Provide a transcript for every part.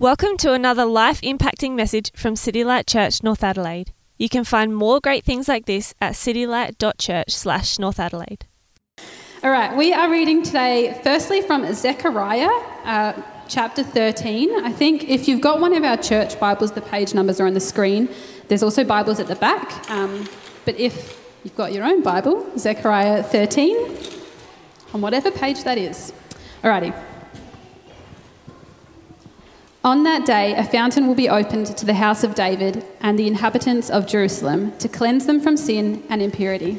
Welcome to another life impacting message from City Light Church, North Adelaide. You can find more great things like this at citylight.church slash North Adelaide. All right, we are reading today, firstly from Zechariah uh, chapter 13. I think if you've got one of our church Bibles, the page numbers are on the screen. There's also Bibles at the back. Um, but if you've got your own Bible, Zechariah 13, on whatever page that is. Alrighty. On that day, a fountain will be opened to the house of David and the inhabitants of Jerusalem to cleanse them from sin and impurity.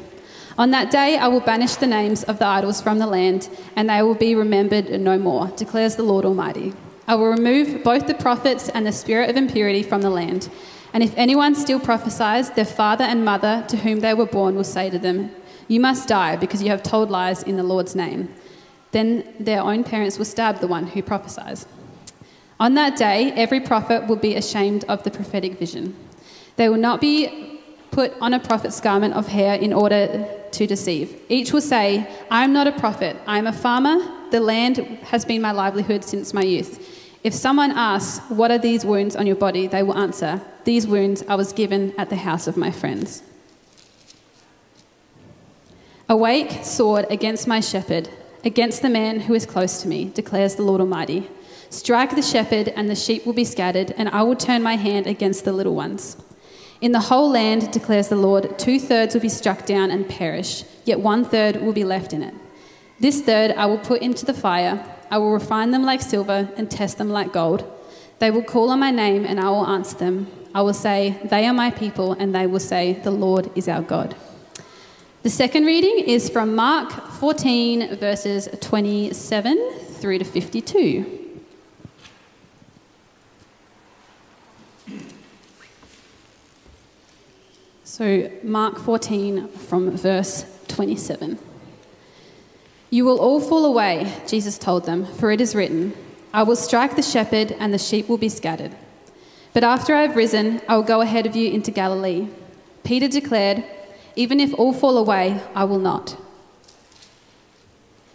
On that day, I will banish the names of the idols from the land, and they will be remembered no more, declares the Lord Almighty. I will remove both the prophets and the spirit of impurity from the land. And if anyone still prophesies, their father and mother to whom they were born will say to them, You must die because you have told lies in the Lord's name. Then their own parents will stab the one who prophesies. On that day, every prophet will be ashamed of the prophetic vision. They will not be put on a prophet's garment of hair in order to deceive. Each will say, I am not a prophet, I am a farmer. The land has been my livelihood since my youth. If someone asks, What are these wounds on your body? they will answer, These wounds I was given at the house of my friends. Awake, sword, against my shepherd, against the man who is close to me, declares the Lord Almighty. Strike the shepherd, and the sheep will be scattered, and I will turn my hand against the little ones. In the whole land, declares the Lord, two thirds will be struck down and perish, yet one third will be left in it. This third I will put into the fire. I will refine them like silver and test them like gold. They will call on my name, and I will answer them. I will say, They are my people, and they will say, The Lord is our God. The second reading is from Mark 14, verses 27 through to 52. So, Mark 14 from verse 27. You will all fall away, Jesus told them, for it is written, I will strike the shepherd, and the sheep will be scattered. But after I have risen, I will go ahead of you into Galilee. Peter declared, Even if all fall away, I will not.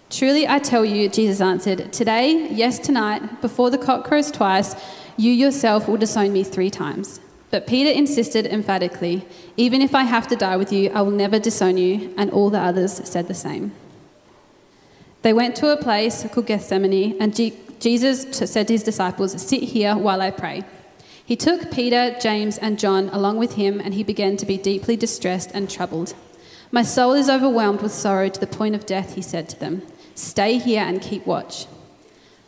Truly I tell you, Jesus answered, Today, yes, tonight, before the cock crows twice, you yourself will disown me three times. But Peter insisted emphatically, Even if I have to die with you, I will never disown you. And all the others said the same. They went to a place called Gethsemane, and Jesus said to his disciples, Sit here while I pray. He took Peter, James, and John along with him, and he began to be deeply distressed and troubled. My soul is overwhelmed with sorrow to the point of death, he said to them. Stay here and keep watch.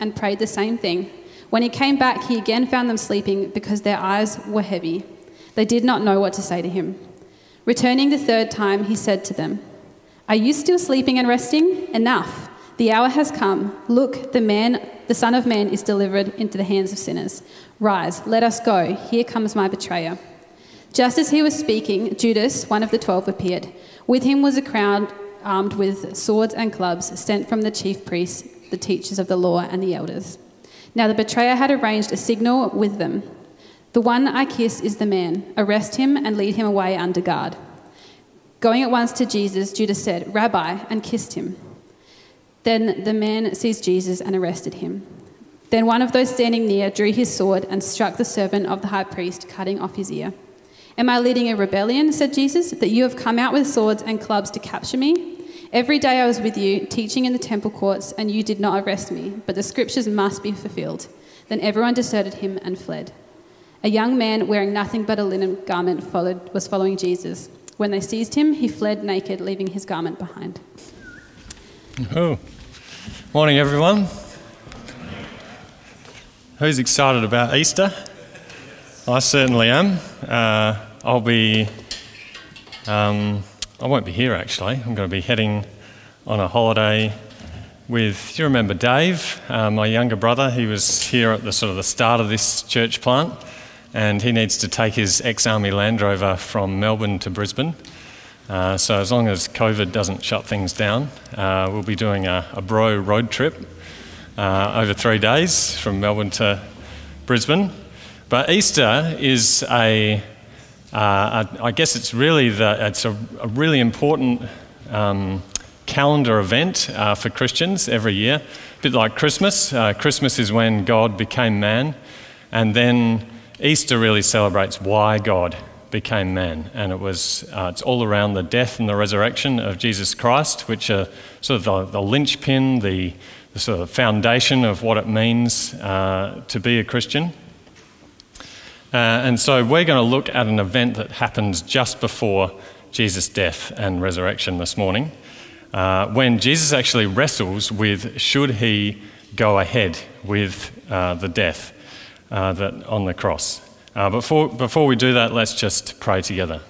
and prayed the same thing. When he came back, he again found them sleeping because their eyes were heavy. They did not know what to say to him. Returning the third time, he said to them, Are you still sleeping and resting? Enough. The hour has come. Look, the man, the Son of Man, is delivered into the hands of sinners. Rise, let us go. Here comes my betrayer. Just as he was speaking, Judas, one of the twelve, appeared. With him was a crowd armed with swords and clubs, sent from the chief priests, the teachers of the law, and the elders. Now the betrayer had arranged a signal with them. The one I kiss is the man. Arrest him and lead him away under guard. Going at once to Jesus, Judas said, Rabbi, and kissed him. Then the man seized Jesus and arrested him. Then one of those standing near drew his sword and struck the servant of the high priest, cutting off his ear. Am I leading a rebellion, said Jesus, that you have come out with swords and clubs to capture me? Every day I was with you, teaching in the temple courts, and you did not arrest me, but the scriptures must be fulfilled. Then everyone deserted him and fled. A young man wearing nothing but a linen garment followed, was following Jesus. When they seized him, he fled naked, leaving his garment behind. Oh, morning, everyone. Who's excited about Easter? I certainly am. Uh, I'll be. Um, I won't be here actually. I'm going to be heading on a holiday with, you remember Dave, uh, my younger brother? He was here at the sort of the start of this church plant, and he needs to take his ex army Land Rover from Melbourne to Brisbane. Uh, so, as long as COVID doesn't shut things down, uh, we'll be doing a, a bro road trip uh, over three days from Melbourne to Brisbane. But Easter is a, uh, I guess it's really the, it's a, a really important um, calendar event uh, for Christians every year. A bit like Christmas. Uh, Christmas is when God became man, and then Easter really celebrates why God became man, and it was uh, it's all around the death and the resurrection of Jesus Christ, which are sort of the, the linchpin, the, the sort of foundation of what it means uh, to be a Christian. Uh, and so we're going to look at an event that happens just before Jesus' death and resurrection this morning uh, when Jesus actually wrestles with should he go ahead with uh, the death that, on the cross. Before, before we do that, let's just pray together.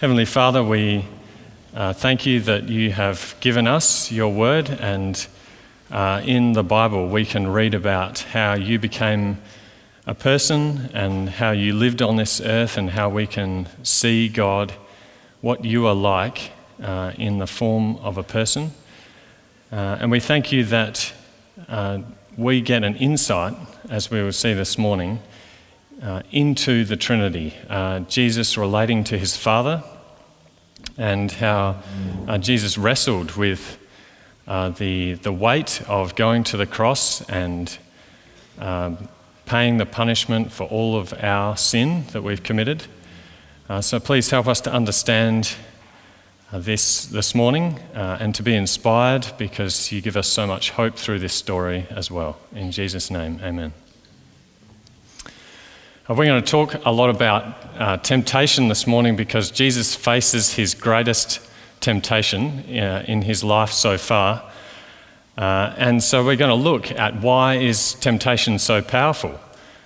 Heavenly Father, we uh, thank you that you have given us your word, and uh, in the Bible we can read about how you became a person and how you lived on this earth, and how we can see, God, what you are like uh, in the form of a person. Uh, and we thank you that uh, we get an insight, as we will see this morning, uh, into the Trinity. Uh, Jesus relating to his Father, and how uh, Jesus wrestled with the, the weight of going to the cross and um, paying the punishment for all of our sin that we've committed. so please help us to understand uh, this, this morning uh, and to be inspired because you give us so much hope through this story as well. In Jesus' name, amen. Uh, we're going to talk a lot about uh, temptation this morning because Jesus faces his greatest temptation uh, in his life so far. Uh, and so we're going to look at why is temptation so powerful?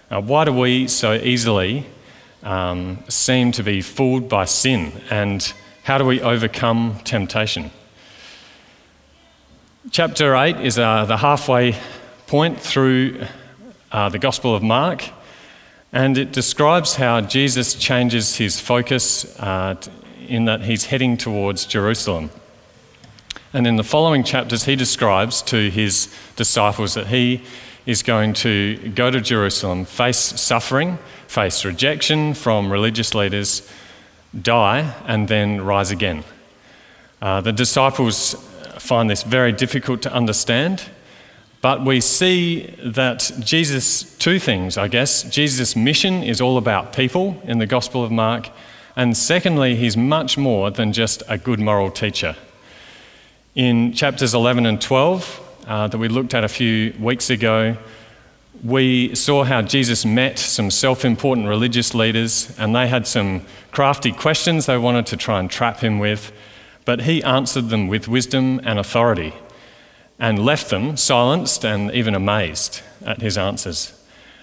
why do we so easily um, seem to be fooled by sin and how do we overcome temptation? Chapter 8 is uh, the halfway point through uh, the Gospel of Mark, and it describes how Jesus changes his focus uh, in that he's heading towards Jerusalem. And in the following chapters, he describes to his disciples that he is going to go to Jerusalem, face suffering, face rejection from religious leaders, die, and then rise again. Uh, the disciples find this very difficult to understand, but we see that Jesus, two things, I guess. Jesus' mission is all about people in the Gospel of Mark, and secondly, he's much more than just a good moral teacher. In chapters 11 and 12, uh, that we looked at a few weeks ago, we saw how Jesus met some self important religious leaders, and they had some crafty questions they wanted to try and trap him with, but he answered them with wisdom and authority and left them silenced and even amazed at his answers.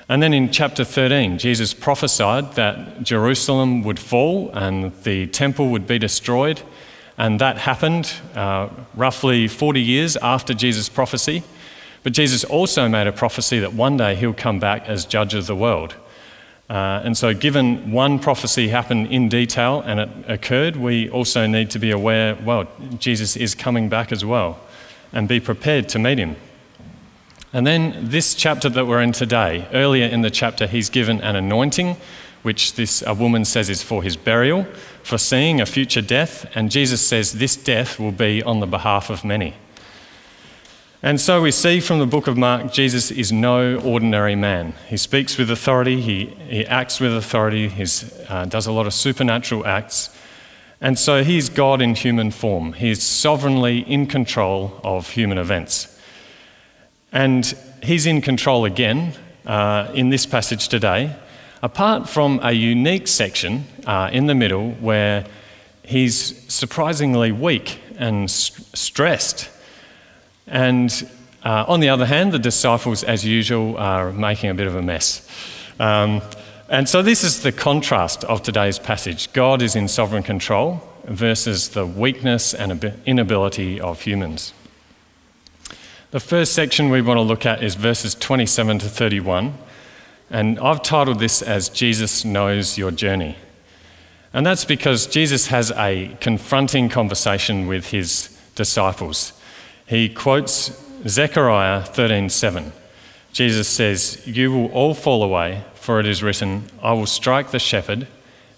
And then in chapter 13, Jesus prophesied that Jerusalem would fall and the temple would be destroyed. And that happened uh, roughly 40 years after Jesus' prophecy. But Jesus also made a prophecy that one day he'll come back as judge of the world. Uh, and so, given one prophecy happened in detail and it occurred, we also need to be aware well, Jesus is coming back as well and be prepared to meet him. And then, this chapter that we're in today, earlier in the chapter, he's given an anointing, which this a woman says is for his burial, foreseeing a future death. And Jesus says this death will be on the behalf of many. And so we see from the book of Mark, Jesus is no ordinary man. He speaks with authority, he, he acts with authority, he uh, does a lot of supernatural acts. And so he's God in human form. He is sovereignly in control of human events. And he's in control again uh, in this passage today, apart from a unique section uh, in the middle where he's surprisingly weak and st- stressed and uh, on the other hand, the disciples, as usual, are making a bit of a mess. Um, and so this is the contrast of today's passage God is in sovereign control versus the weakness and inability of humans. The first section we want to look at is verses 27 to 31, and I've titled this as Jesus Knows Your Journey. And that's because Jesus has a confronting conversation with his disciples. He quotes Zechariah 13:7. Jesus says, "You will all fall away, for it is written, I will strike the shepherd,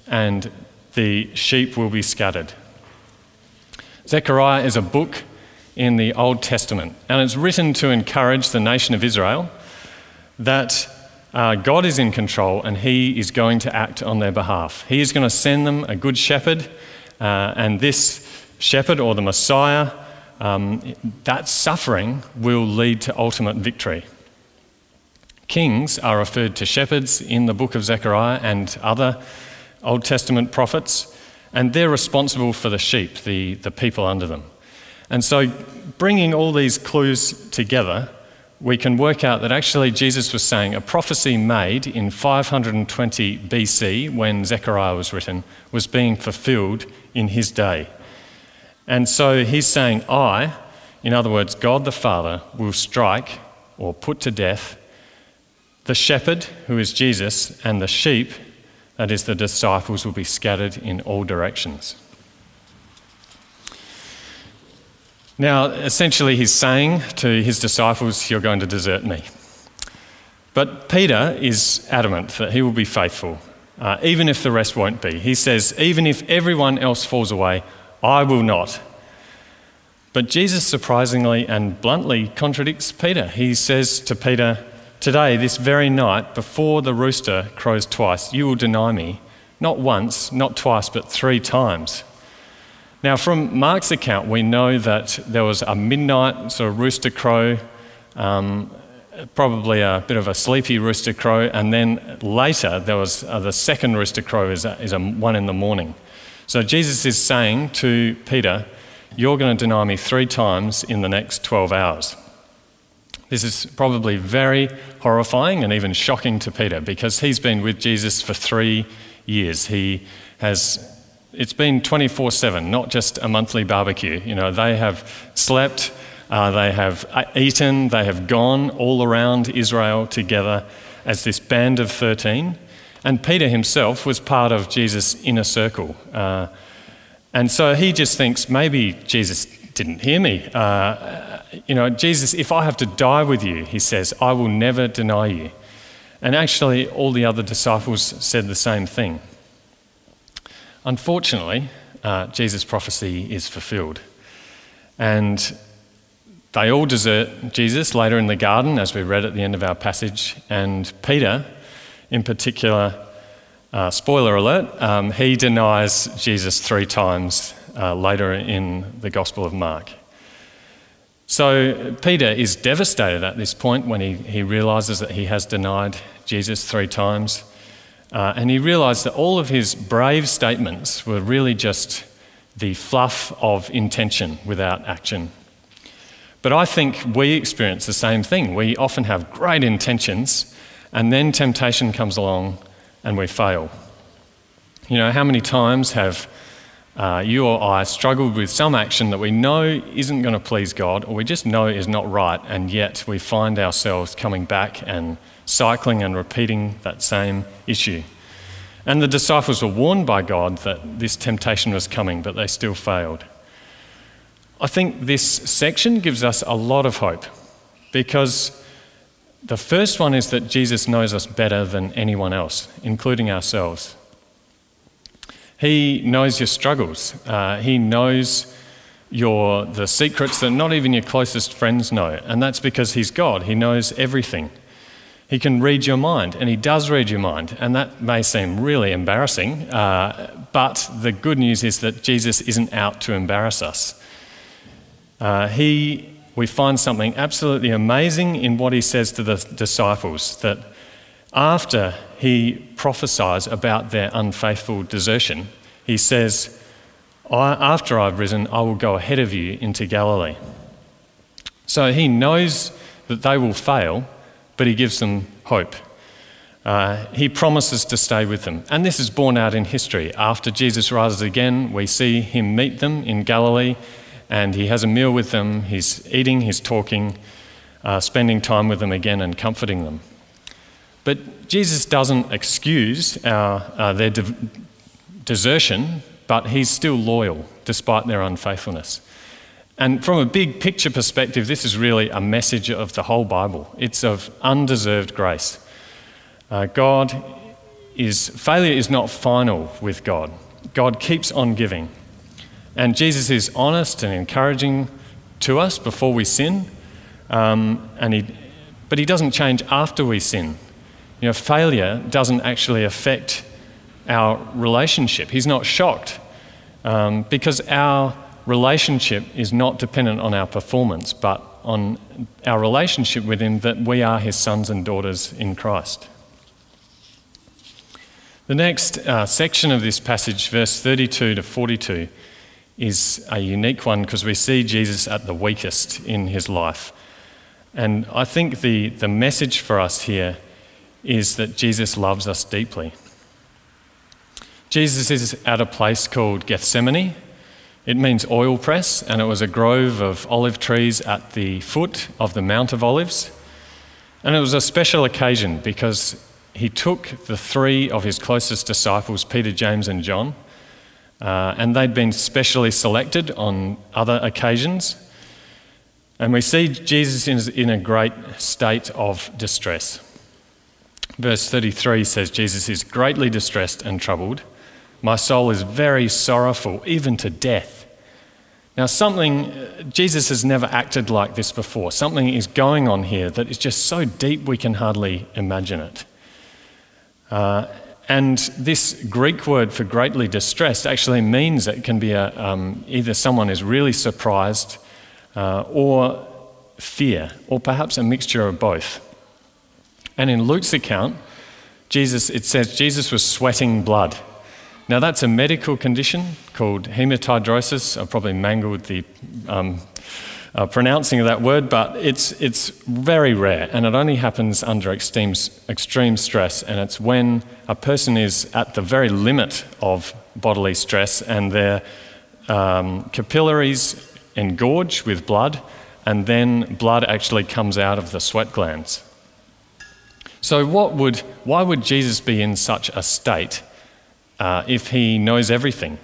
and the sheep will be scattered." Zechariah is a book in the Old Testament, and it's written to encourage the nation of Israel that uh, God is in control and He is going to act on their behalf. He is going to send them a good shepherd, uh, and this shepherd or the Messiah, um, that suffering will lead to ultimate victory. Kings are referred to shepherds in the book of Zechariah and other Old Testament prophets, and they're responsible for the sheep, the, the people under them. And so, bringing all these clues together, we can work out that actually Jesus was saying a prophecy made in 520 BC when Zechariah was written was being fulfilled in his day. And so he's saying, I, in other words, God the Father, will strike or put to death the shepherd, who is Jesus, and the sheep, that is, the disciples, will be scattered in all directions. Now, essentially, he's saying to his disciples, You're going to desert me. But Peter is adamant that he will be faithful, uh, even if the rest won't be. He says, Even if everyone else falls away, I will not. But Jesus surprisingly and bluntly contradicts Peter. He says to Peter, Today, this very night, before the rooster crows twice, you will deny me, not once, not twice, but three times. Now, from Mark's account, we know that there was a midnight sort of rooster crow, um, probably a bit of a sleepy rooster crow, and then later there was uh, the second rooster crow is, a, is a one in the morning. So Jesus is saying to Peter, You're going to deny me three times in the next 12 hours. This is probably very horrifying and even shocking to Peter because he's been with Jesus for three years. He has it's been 24 7, not just a monthly barbecue. You know, they have slept, uh, they have eaten, they have gone all around Israel together as this band of 13. And Peter himself was part of Jesus' inner circle. Uh, and so he just thinks maybe Jesus didn't hear me. Uh, you know, Jesus, if I have to die with you, he says, I will never deny you. And actually, all the other disciples said the same thing. Unfortunately, uh, Jesus' prophecy is fulfilled. And they all desert Jesus later in the garden, as we read at the end of our passage. And Peter, in particular, uh, spoiler alert, um, he denies Jesus three times uh, later in the Gospel of Mark. So Peter is devastated at this point when he, he realizes that he has denied Jesus three times. Uh, and he realized that all of his brave statements were really just the fluff of intention without action. But I think we experience the same thing. We often have great intentions, and then temptation comes along and we fail. You know, how many times have uh, you or I struggled with some action that we know isn't going to please God, or we just know is not right, and yet we find ourselves coming back and cycling and repeating that same issue. And the disciples were warned by God that this temptation was coming, but they still failed. I think this section gives us a lot of hope because the first one is that Jesus knows us better than anyone else, including ourselves. He knows your struggles. Uh, he knows your the secrets that not even your closest friends know, and that's because he's God. He knows everything. He can read your mind, and he does read your mind, and that may seem really embarrassing, uh, but the good news is that Jesus isn't out to embarrass us. Uh, he, we find something absolutely amazing in what he says to the disciples that after he prophesies about their unfaithful desertion, he says, After I've risen, I will go ahead of you into Galilee. So he knows that they will fail, but he gives them hope. Uh, he promises to stay with them. And this is borne out in history. After Jesus rises again, we see him meet them in Galilee, and he has a meal with them. He's eating, he's talking. uh, spending time with them again and comforting them. But Jesus doesn't excuse our, uh, their de- desertion, but he's still loyal despite their unfaithfulness. And from a big picture perspective, this is really a message of the whole Bible. It's of undeserved grace. Uh, God is, failure is not final with God. God keeps on giving. And Jesus is honest and encouraging to us before we sin, um, and he, but he doesn't change after we sin. You know, failure doesn't actually affect our relationship. He's not shocked um, because our relationship is not dependent on our performance, but on our relationship with Him that we are His sons and daughters in Christ. The next uh, section of this passage, verse 32 to 42, is a unique one because we see Jesus at the weakest in his life. And I think the, the message for us here is that Jesus loves us deeply. Jesus is at a place called Gethsemane. It means oil press, and it was a grove of olive trees at the foot of the Mount of Olives. And it was a special occasion because he took the three of his closest disciples, Peter, James, and John, uh, and they'd been specially selected on other occasions. And we see Jesus in a great state of distress. Verse 33 says, Jesus is greatly distressed and troubled. My soul is very sorrowful, even to death. Now, something, Jesus has never acted like this before. Something is going on here that is just so deep we can hardly imagine it. Uh, and this Greek word for greatly distressed actually means it can be a, um, either someone is really surprised uh, or fear, or perhaps a mixture of both. And in Luke's account, Jesus, it says Jesus was sweating blood. Now, that's a medical condition called hematidrosis. I probably mangled the um, uh, pronouncing of that word, but it's, it's very rare and it only happens under extreme, extreme stress. And it's when a person is at the very limit of bodily stress and their um, capillaries engorge with blood, and then blood actually comes out of the sweat glands. So, what would, why would Jesus be in such a state uh, if he knows everything?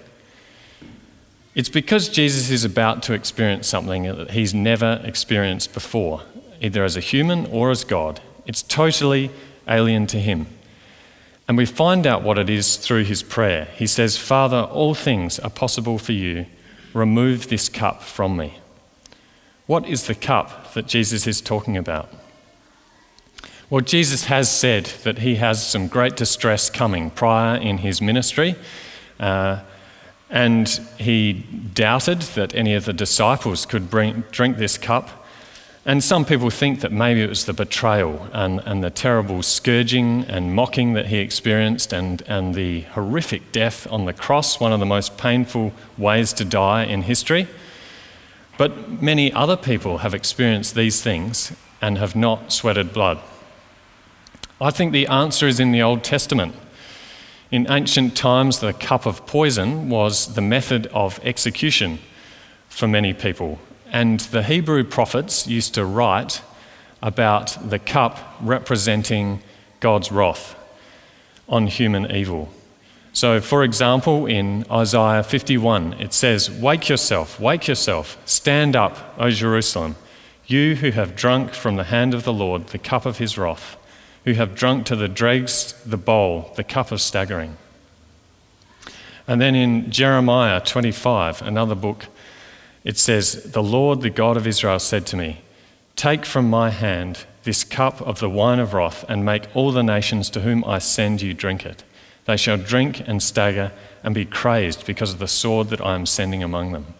It's because Jesus is about to experience something that he's never experienced before, either as a human or as God. It's totally alien to him. And we find out what it is through his prayer. He says, Father, all things are possible for you. Remove this cup from me. What is the cup that Jesus is talking about? Well, Jesus has said that he has some great distress coming prior in his ministry. Uh, and he doubted that any of the disciples could bring, drink this cup. And some people think that maybe it was the betrayal and, and the terrible scourging and mocking that he experienced and, and the horrific death on the cross, one of the most painful ways to die in history. But many other people have experienced these things and have not sweated blood. I think the answer is in the Old Testament. In ancient times, the cup of poison was the method of execution for many people. And the Hebrew prophets used to write about the cup representing God's wrath on human evil. So, for example, in Isaiah 51, it says, Wake yourself, wake yourself, stand up, O Jerusalem, you who have drunk from the hand of the Lord the cup of his wrath who have drunk to the dregs the bowl, the cup of staggering. And then in Jeremiah 25, another book, it says, The Lord, the God of Israel, said to me, Take from my hand this cup of the wine of wrath, and make all the nations to whom I send you drink it. They shall drink and stagger and be crazed because of the sword that I am sending among them.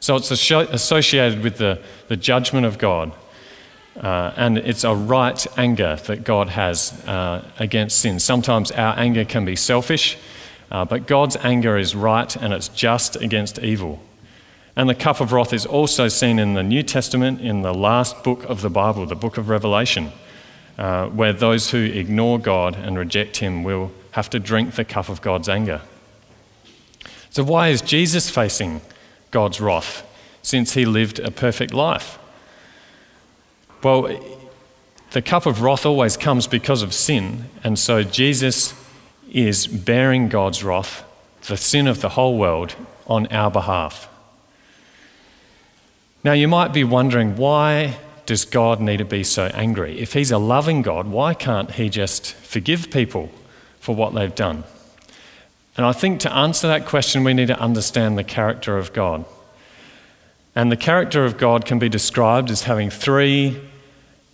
So it's associated with the, the judgment of God uh, and it's a right anger that God has uh, against sin. Sometimes our anger can be selfish, uh, but God's anger is right and it's just against evil. And the cup of wrath is also seen in the New Testament, in the last book of the Bible, the book of Revelation, uh, where those who ignore God and reject Him will have to drink the cup of God's anger. So, why is Jesus facing God's wrath since He lived a perfect life? Well, the cup of wrath always comes because of sin, and so Jesus is bearing God's wrath, the sin of the whole world, on our behalf. Now, you might be wondering why does God need to be so angry? If He's a loving God, why can't He just forgive people for what they've done? And I think to answer that question, we need to understand the character of God. And the character of God can be described as having three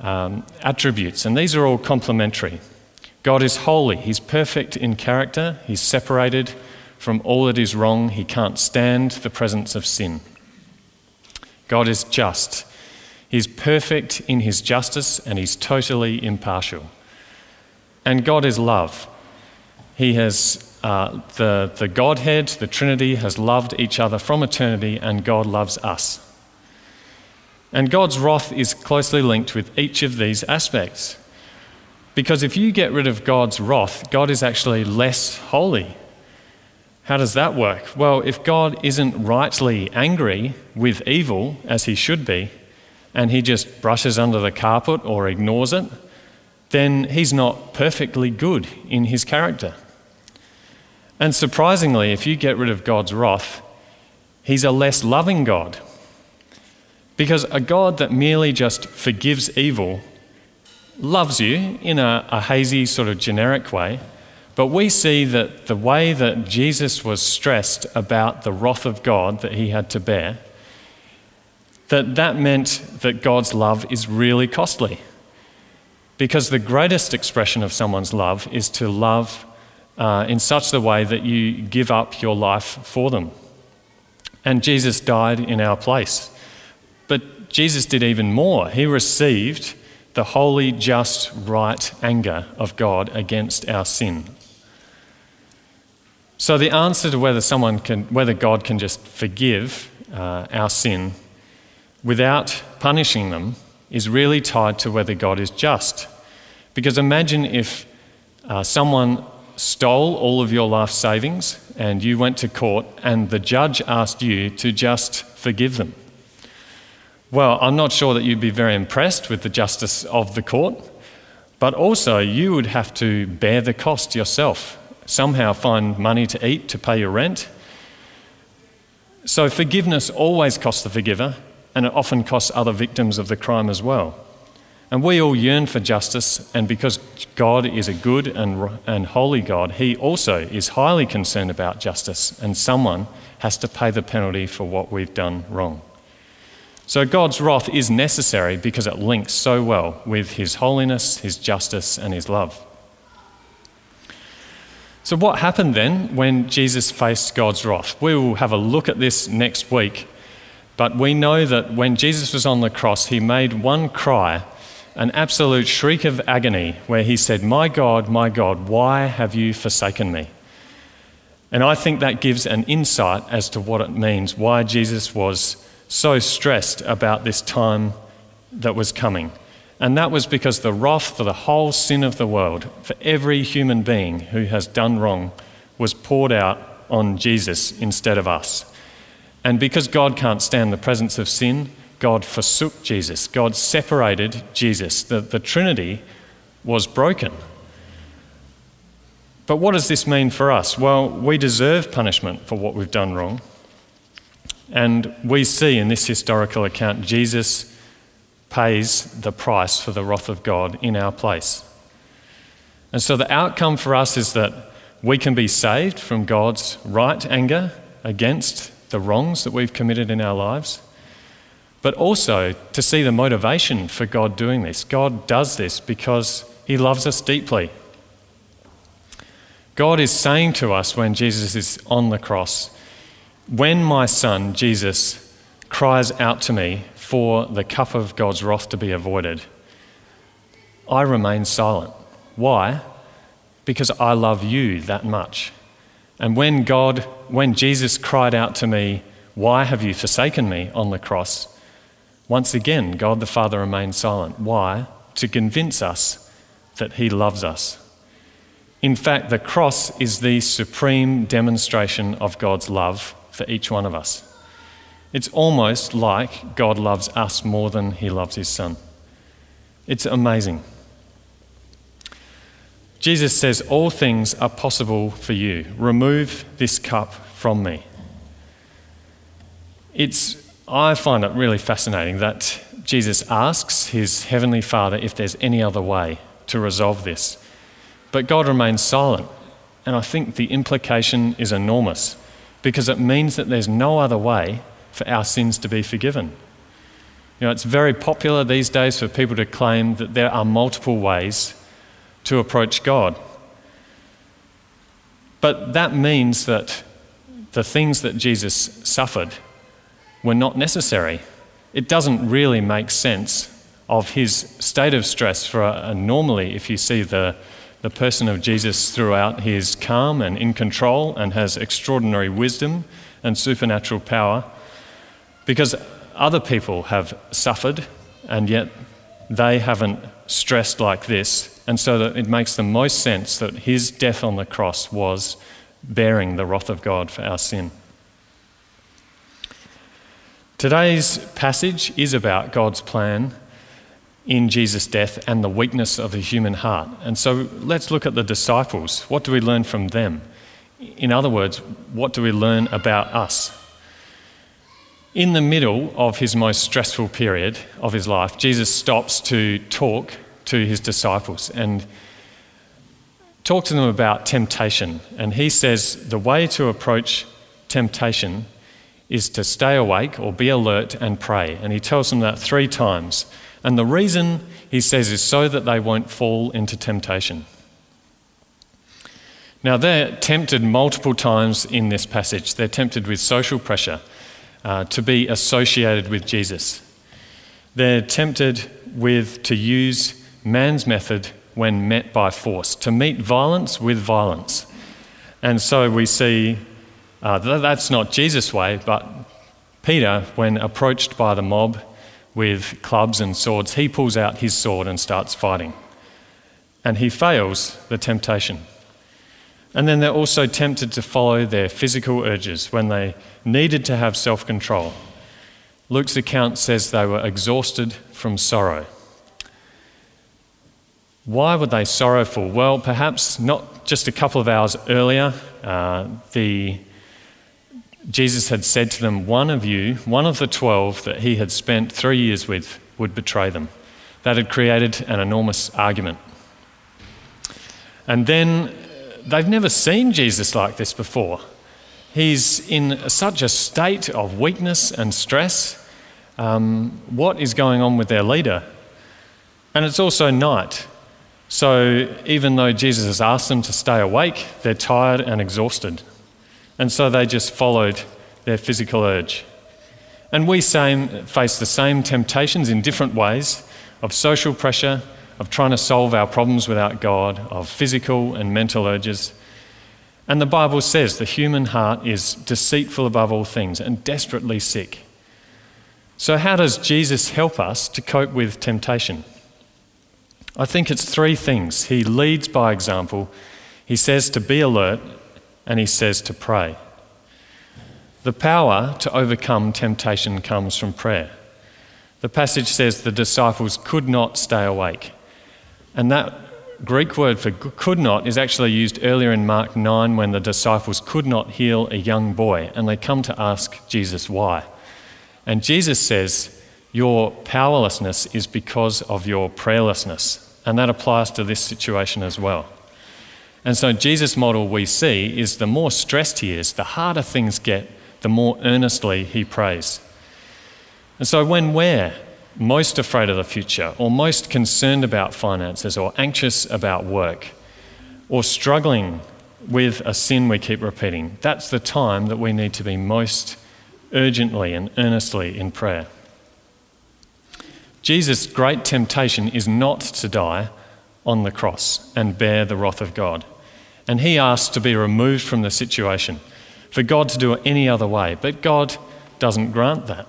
um, attributes, and these are all complementary. God is holy, He's perfect in character, He's separated from all that is wrong, He can't stand the presence of sin. God is just, He's perfect in His justice, and He's totally impartial. And God is love. He has uh, the, the Godhead, the Trinity, has loved each other from eternity, and God loves us. And God's wrath is closely linked with each of these aspects. Because if you get rid of God's wrath, God is actually less holy. How does that work? Well, if God isn't rightly angry with evil, as he should be, and he just brushes under the carpet or ignores it, then he's not perfectly good in his character. And surprisingly, if you get rid of God's wrath, he's a less loving God. Because a God that merely just forgives evil loves you in a, a, hazy, sort of generic way. But we see that the way that Jesus was stressed about the wrath of God that he had to bear, that that meant that God's love is really costly. Because the greatest expression of someone's love is to love uh, in such a way that you give up your life for them. And Jesus died in our place. But Jesus did even more. He received the holy, just, right anger of God against our sin. So the answer to whether someone can, whether God can just forgive uh, our sin without punishing them is really tied to whether God is just. Because imagine if uh, someone stole all of your life savings and you went to court and the judge asked you to just forgive them. Well, I'm not sure that you'd be very impressed with the justice of the court, but also you would have to bear the cost yourself, somehow find money to eat to pay your rent. So forgiveness always costs the forgiver, and it often costs other victims of the crime as well. And we all yearn for justice, and because God is a good and, and holy God, He also is highly concerned about justice, and someone has to pay the penalty for what we've done wrong. So God's wrath is necessary because it links so well with His holiness, His justice, and His love. So, what happened then when Jesus faced God's wrath? We will have a look at this next week. But we know that when Jesus was on the cross, he made one cry, an absolute shriek of agony, where he said, My God, my God, why have you forsaken me? And I think that gives an insight as to what it means, why Jesus was so stressed about this time that was coming. And that was because the wrath for the whole sin of the world, for every human being who has done wrong, was poured out on Jesus instead of us. And because God can't stand the presence of sin, God forsook Jesus. God separated Jesus. The, the Trinity was broken. But what does this mean for us? Well, we deserve punishment for what we've done wrong. And we see in this historical account Jesus pays the price for the wrath of God in our place. And so the outcome for us is that we can be saved from God's right anger against the wrongs that we've committed in our lives, but also to see the motivation for God doing this. God does this because He loves us deeply. God is saying to us when Jesus is on the cross, when my son, Jesus, cries out to me for the cup of God's wrath to be avoided, I remain silent. Why? Because I love you that much. And when God, when Jesus cried out to me, Why have you forsaken me on the cross? Once again, God the Father remained silent. Why? To convince us that He loves us. In fact, the cross is the supreme demonstration of God's love for each one of us. It's almost like God loves us more than he loves his son. It's amazing. Jesus says, All things are possible for you. Remove this cup from me. It's, I find it really fascinating that Jesus asks his heavenly Father if there's any other way to resolve this. But God remains silent. And I think the implication is enormous because it means that there's no other way for our sins to be forgiven. You know, it's very popular these days for people to claim that there are multiple ways to approach God. But that means that the things that Jesus suffered were not necessary. It doesn't really make sense of his state of stress for a, a normally, if you see the, the person of Jesus throughout, he is calm and in control and has extraordinary wisdom and supernatural power because other people have suffered and yet they haven't stressed like this. And so that it makes the most sense that his death on the cross was bearing the wrath of God for our sin. Today's passage is about God's plan in Jesus' death and the weakness of the human heart. And so let's look at the disciples. What do we learn from them? In other words, what do we learn about us? In the middle of his most stressful period of his life, Jesus stops to talk to his disciples and talk to them about temptation. And he says the way to approach temptation is to stay awake or be alert and pray. And he tells them that three times. And the reason he says is so that they won't fall into temptation. Now, they're tempted multiple times in this passage. They're tempted with social pressure uh, to be associated with Jesus. They're tempted with to use man's method when met by force, to meet violence with violence. And so we see uh, that's not Jesus' way, but Peter, when approached by the mob with clubs and swords, he pulls out his sword and starts fighting. And he fails the temptation. And then they're also tempted to follow their physical urges when they needed to have self control. Luke's account says they were exhausted from sorrow. Why were they sorrowful? Well, perhaps not just a couple of hours earlier, uh, the, Jesus had said to them, One of you, one of the twelve that he had spent three years with, would betray them. That had created an enormous argument. And then they've never seen Jesus like this before. He's in such a state of weakness and stress. Um, what is going on with their leader? And it's also night. So even though Jesus has asked them to stay awake, they're tired and exhausted. And so they just followed their physical urge. And we same, face the same temptations in different ways of social pressure, of trying to solve our problems without God, of physical and mental urges. And the Bible says the human heart is deceitful above all things and desperately sick. So, how does Jesus help us to cope with temptation? I think it's three things. He leads by example, he says to be alert, and he says to pray. The power to overcome temptation comes from prayer. The passage says the disciples could not stay awake. And that Greek word for could not is actually used earlier in Mark 9 when the disciples could not heal a young boy and they come to ask Jesus why. And Jesus says, your powerlessness is because of your prayerlessness. And that applies to this situation as well. And so, Jesus' model we see is the more stressed he is, the harder things get, the more earnestly he prays. And so, when we're most afraid of the future, or most concerned about finances, or anxious about work, or struggling with a sin we keep repeating, that's the time that we need to be most urgently and earnestly in prayer. Jesus' great temptation is not to die on the cross and bear the wrath of God. And he asks to be removed from the situation, for God to do it any other way. But God doesn't grant that.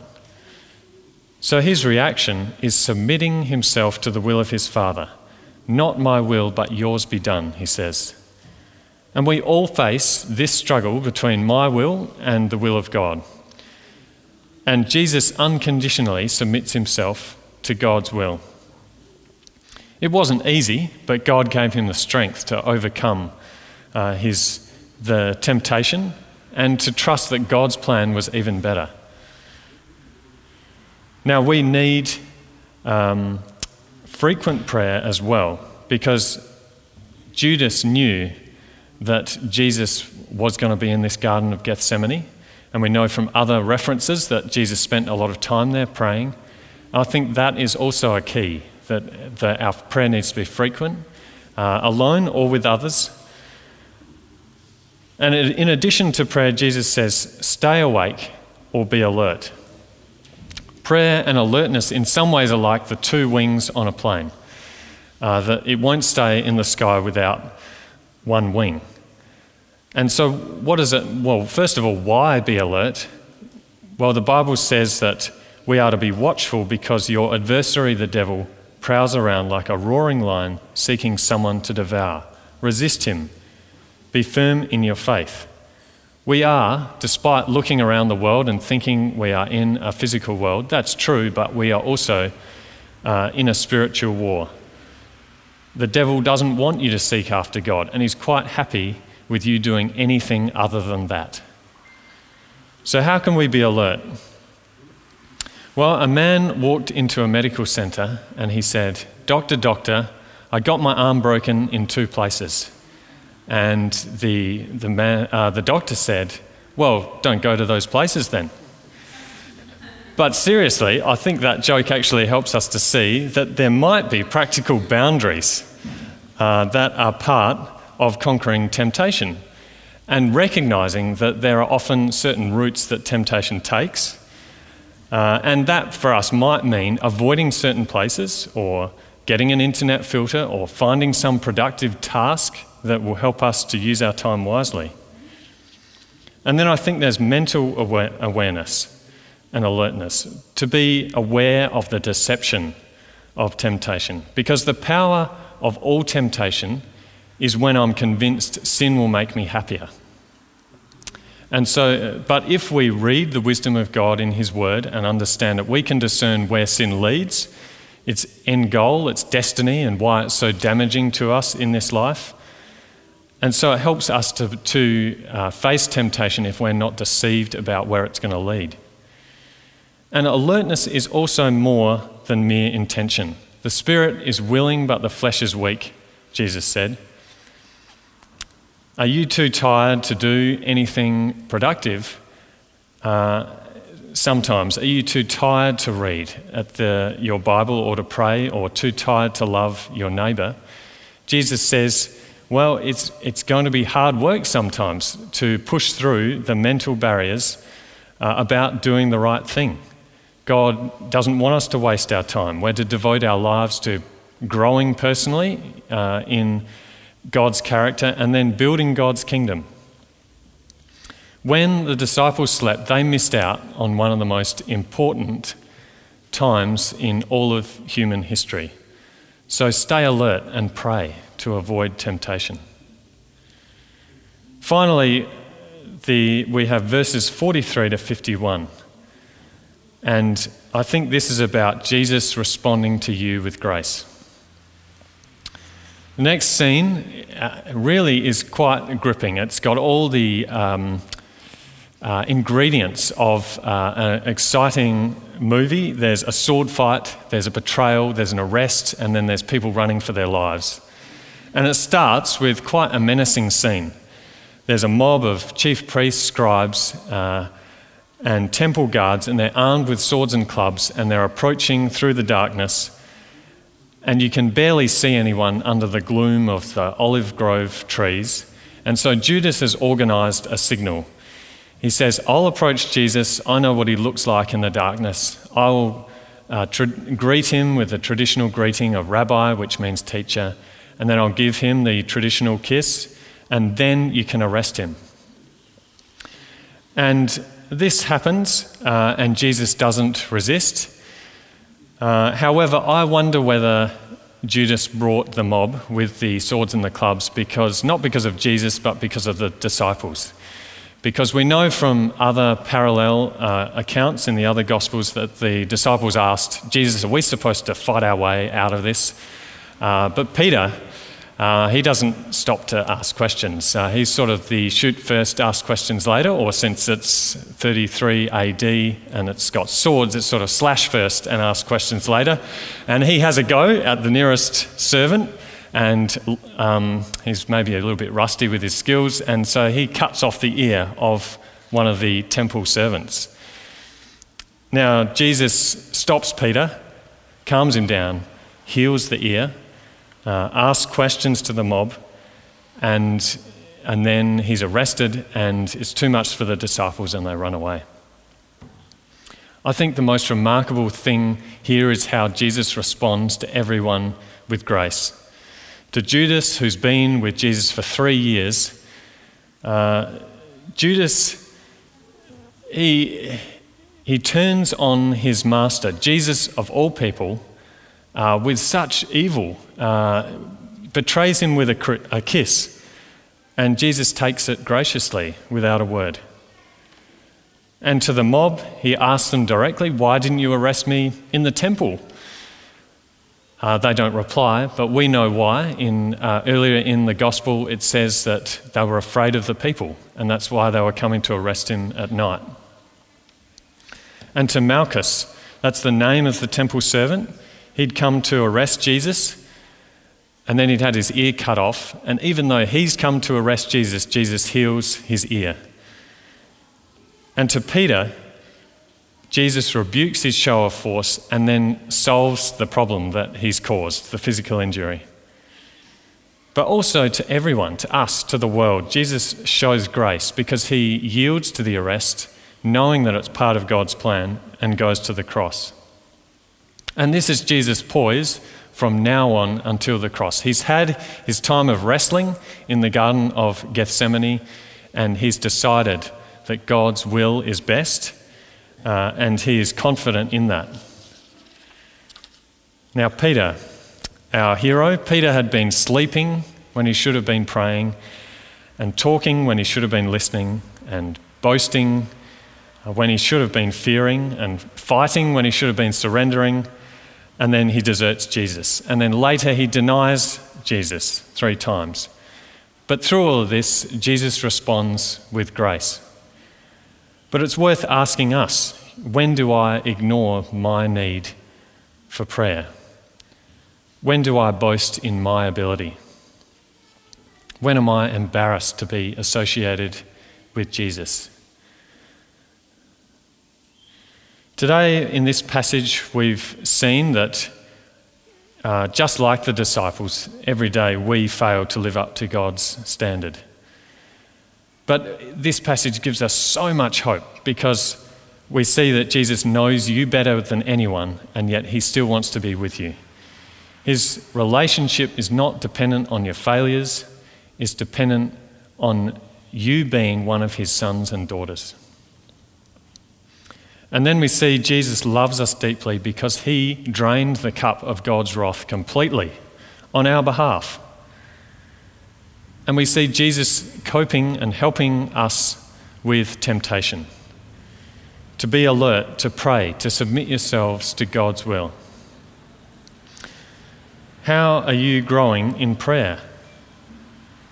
So his reaction is submitting himself to the will of his Father. Not my will, but yours be done, he says. And we all face this struggle between my will and the will of God. And Jesus unconditionally submits himself to God's will. It wasn't easy, but God gave him the strength to overcome uh, his, the temptation and to trust that God's plan was even better. Now, we need um, frequent prayer as well because Judas knew that Jesus was going to be in this Garden of Gethsemane. And we know from other references that Jesus spent a lot of time there praying. I think that is also a key that, that our prayer needs to be frequent, uh, alone or with others. And in addition to prayer, Jesus says, stay awake or be alert. Prayer and alertness, in some ways, are like the two wings on a plane. Uh, that it won't stay in the sky without one wing. And so, what is it? Well, first of all, why be alert? Well, the Bible says that we are to be watchful because your adversary, the devil, prowls around like a roaring lion seeking someone to devour. Resist him. Be firm in your faith. We are, despite looking around the world and thinking we are in a physical world, that's true, but we are also uh, in a spiritual war. The devil doesn't want you to seek after God, and he's quite happy with you doing anything other than that. So, how can we be alert? Well, a man walked into a medical centre and he said, Doctor, doctor, I got my arm broken in two places. And the, the, man, uh, the doctor said, Well, don't go to those places then. But seriously, I think that joke actually helps us to see that there might be practical boundaries uh, that are part of conquering temptation and recognizing that there are often certain routes that temptation takes. Uh, and that for us might mean avoiding certain places or getting an internet filter or finding some productive task that will help us to use our time wisely. And then I think there's mental aware- awareness and alertness to be aware of the deception of temptation because the power of all temptation is when I'm convinced sin will make me happier. And so, uh, but if we read the wisdom of God in His Word and understand it, we can discern where sin leads, its end goal, its destiny, and why it's so damaging to us in this life. And so it helps us to, to uh, face temptation if we're not deceived about where it's going to lead. And alertness is also more than mere intention. The spirit is willing, but the flesh is weak, Jesus said. Are you too tired to do anything productive? Uh, sometimes. Are you too tired to read at the, your Bible or to pray, or too tired to love your neighbour? Jesus says, well, it's, it's going to be hard work sometimes to push through the mental barriers uh, about doing the right thing. God doesn't want us to waste our time. We're to devote our lives to growing personally uh, in God's character, and then building God's kingdom. When the disciples slept, they missed out on one of the most important times in all of human history. So stay alert and pray to avoid temptation. Finally, the, we have verses 43 to 51. And I think this is about Jesus responding to you with grace. The next scene uh, really is quite gripping. It's got all the um, uh, ingredients of uh, an exciting movie. There's a sword fight, there's a betrayal, there's an arrest, and then there's people running for their lives. And it starts with quite a menacing scene. There's a mob of chief priests, scribes, uh, and temple guards, and they're armed with swords and clubs, and they're approaching through the darkness and you can barely see anyone under the gloom of the olive grove trees. And so Judas has organized a signal. He says, I'll approach Jesus. I know what he looks like in the darkness. I'll uh, tra- greet him with the traditional greeting of rabbi, which means teacher, and then I'll give him the traditional kiss, and then you can arrest him. And this happens, uh, and Jesus doesn't resist. Uh, however, I wonder whether Judas brought the mob with the swords and the clubs because not because of Jesus, but because of the disciples. Because we know from other parallel uh, accounts in the other Gospels that the disciples asked Jesus, Are we supposed to fight our way out of this? Uh, but Peter, uh, he doesn't stop to ask questions. Uh, he's sort of the shoot first, ask questions later, or since it's 33 AD and it's got swords, it's sort of slash first and ask questions later. And he has a go at the nearest servant, and um, he's maybe a little bit rusty with his skills, and so he cuts off the ear of one of the temple servants. Now, Jesus stops Peter, calms him down, heals the ear uh, asks questions to the mob, and, and then he's arrested, and it's too much for the disciples, and they run away. I think the most remarkable thing here is how Jesus responds to everyone with grace. To Judas, who's been with Jesus for three years, uh, Judas, he, he turns on his master, Jesus of all people, uh, with such evil, uh, betrays him with a, a kiss, and Jesus takes it graciously without a word. And to the mob, he asks them directly, Why didn't you arrest me in the temple? Uh, they don't reply, but we know why. In, uh, earlier in the gospel, it says that they were afraid of the people, and that's why they were coming to arrest him at night. And to Malchus, that's the name of the temple servant, He'd come to arrest Jesus, and then he'd had his ear cut off. And even though he's come to arrest Jesus, Jesus heals his ear. And to Peter, Jesus rebukes his show of force and then solves the problem that he's caused, the physical injury. But also to everyone, to us, to the world, Jesus shows grace because he yields to the arrest, knowing that it's part of God's plan, and goes to the cross. And this is Jesus' poise from now on until the cross. He's had his time of wrestling in the Garden of Gethsemane, and he's decided that God's will is best, uh, and he is confident in that. Now, Peter, our hero, Peter had been sleeping when he should have been praying, and talking when he should have been listening, and boasting when he should have been fearing, and fighting when he should have been surrendering and then he deserts Jesus. And then later he denies Jesus three times. But through all of this, Jesus responds with grace. But it's worth asking us when do I ignore my need for prayer? When do I boast in my ability? When am I embarrassed to be associated with Jesus? Today, in this passage, we've seen that uh, just like the disciples, every day we fail to live up to God's standard. But this passage gives us so much hope because we see that Jesus knows you better than anyone, and yet he still wants to be with you. His relationship is not dependent on your failures, it's dependent on you being one of his sons and daughters. And then we see Jesus loves us deeply because he drained the cup of God's wrath completely on our behalf. And we see Jesus coping and helping us with temptation. To be alert, to pray, to submit yourselves to God's will. How are you growing in prayer?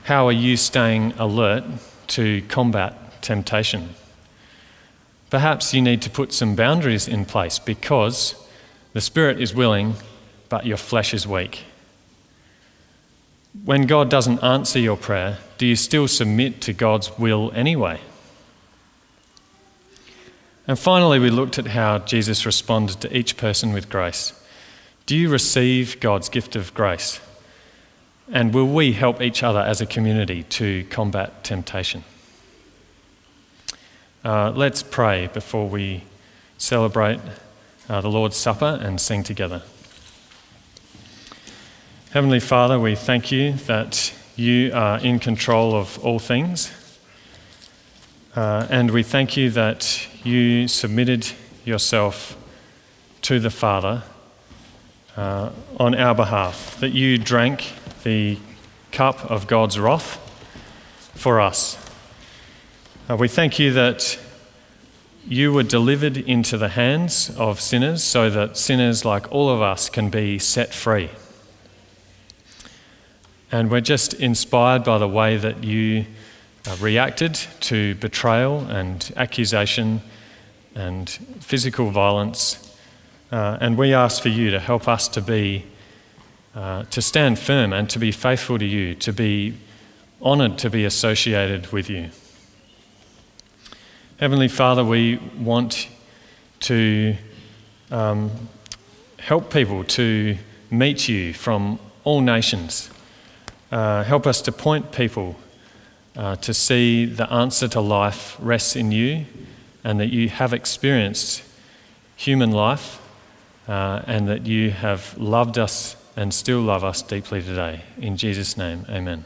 How are you staying alert to combat temptation? Perhaps you need to put some boundaries in place because the spirit is willing, but your flesh is weak. When God doesn't answer your prayer, do you still submit to God's will anyway? And finally, we looked at how Jesus responded to each person with grace. Do you receive God's gift of grace? And will we help each other as a community to combat temptation? Uh, let's pray before we celebrate uh, the Lord's Supper and sing together. Heavenly Father, we thank you that you are in control of all things. Uh, and we thank you that you submitted yourself to the Father uh, on our behalf, that you drank the cup of God's wrath for us. Uh, we thank you that you were delivered into the hands of sinners so that sinners like all of us can be set free. And we're just inspired by the way that you uh, reacted to betrayal and accusation and physical violence. Uh, and we ask for you to help us to be, uh, to stand firm and to be faithful to you, to be honoured to be associated with you. Heavenly Father, we want to um, help people to meet you from all nations. Uh, help us to point people uh, to see the answer to life rests in you and that you have experienced human life uh, and that you have loved us and still love us deeply today. In Jesus' name, amen.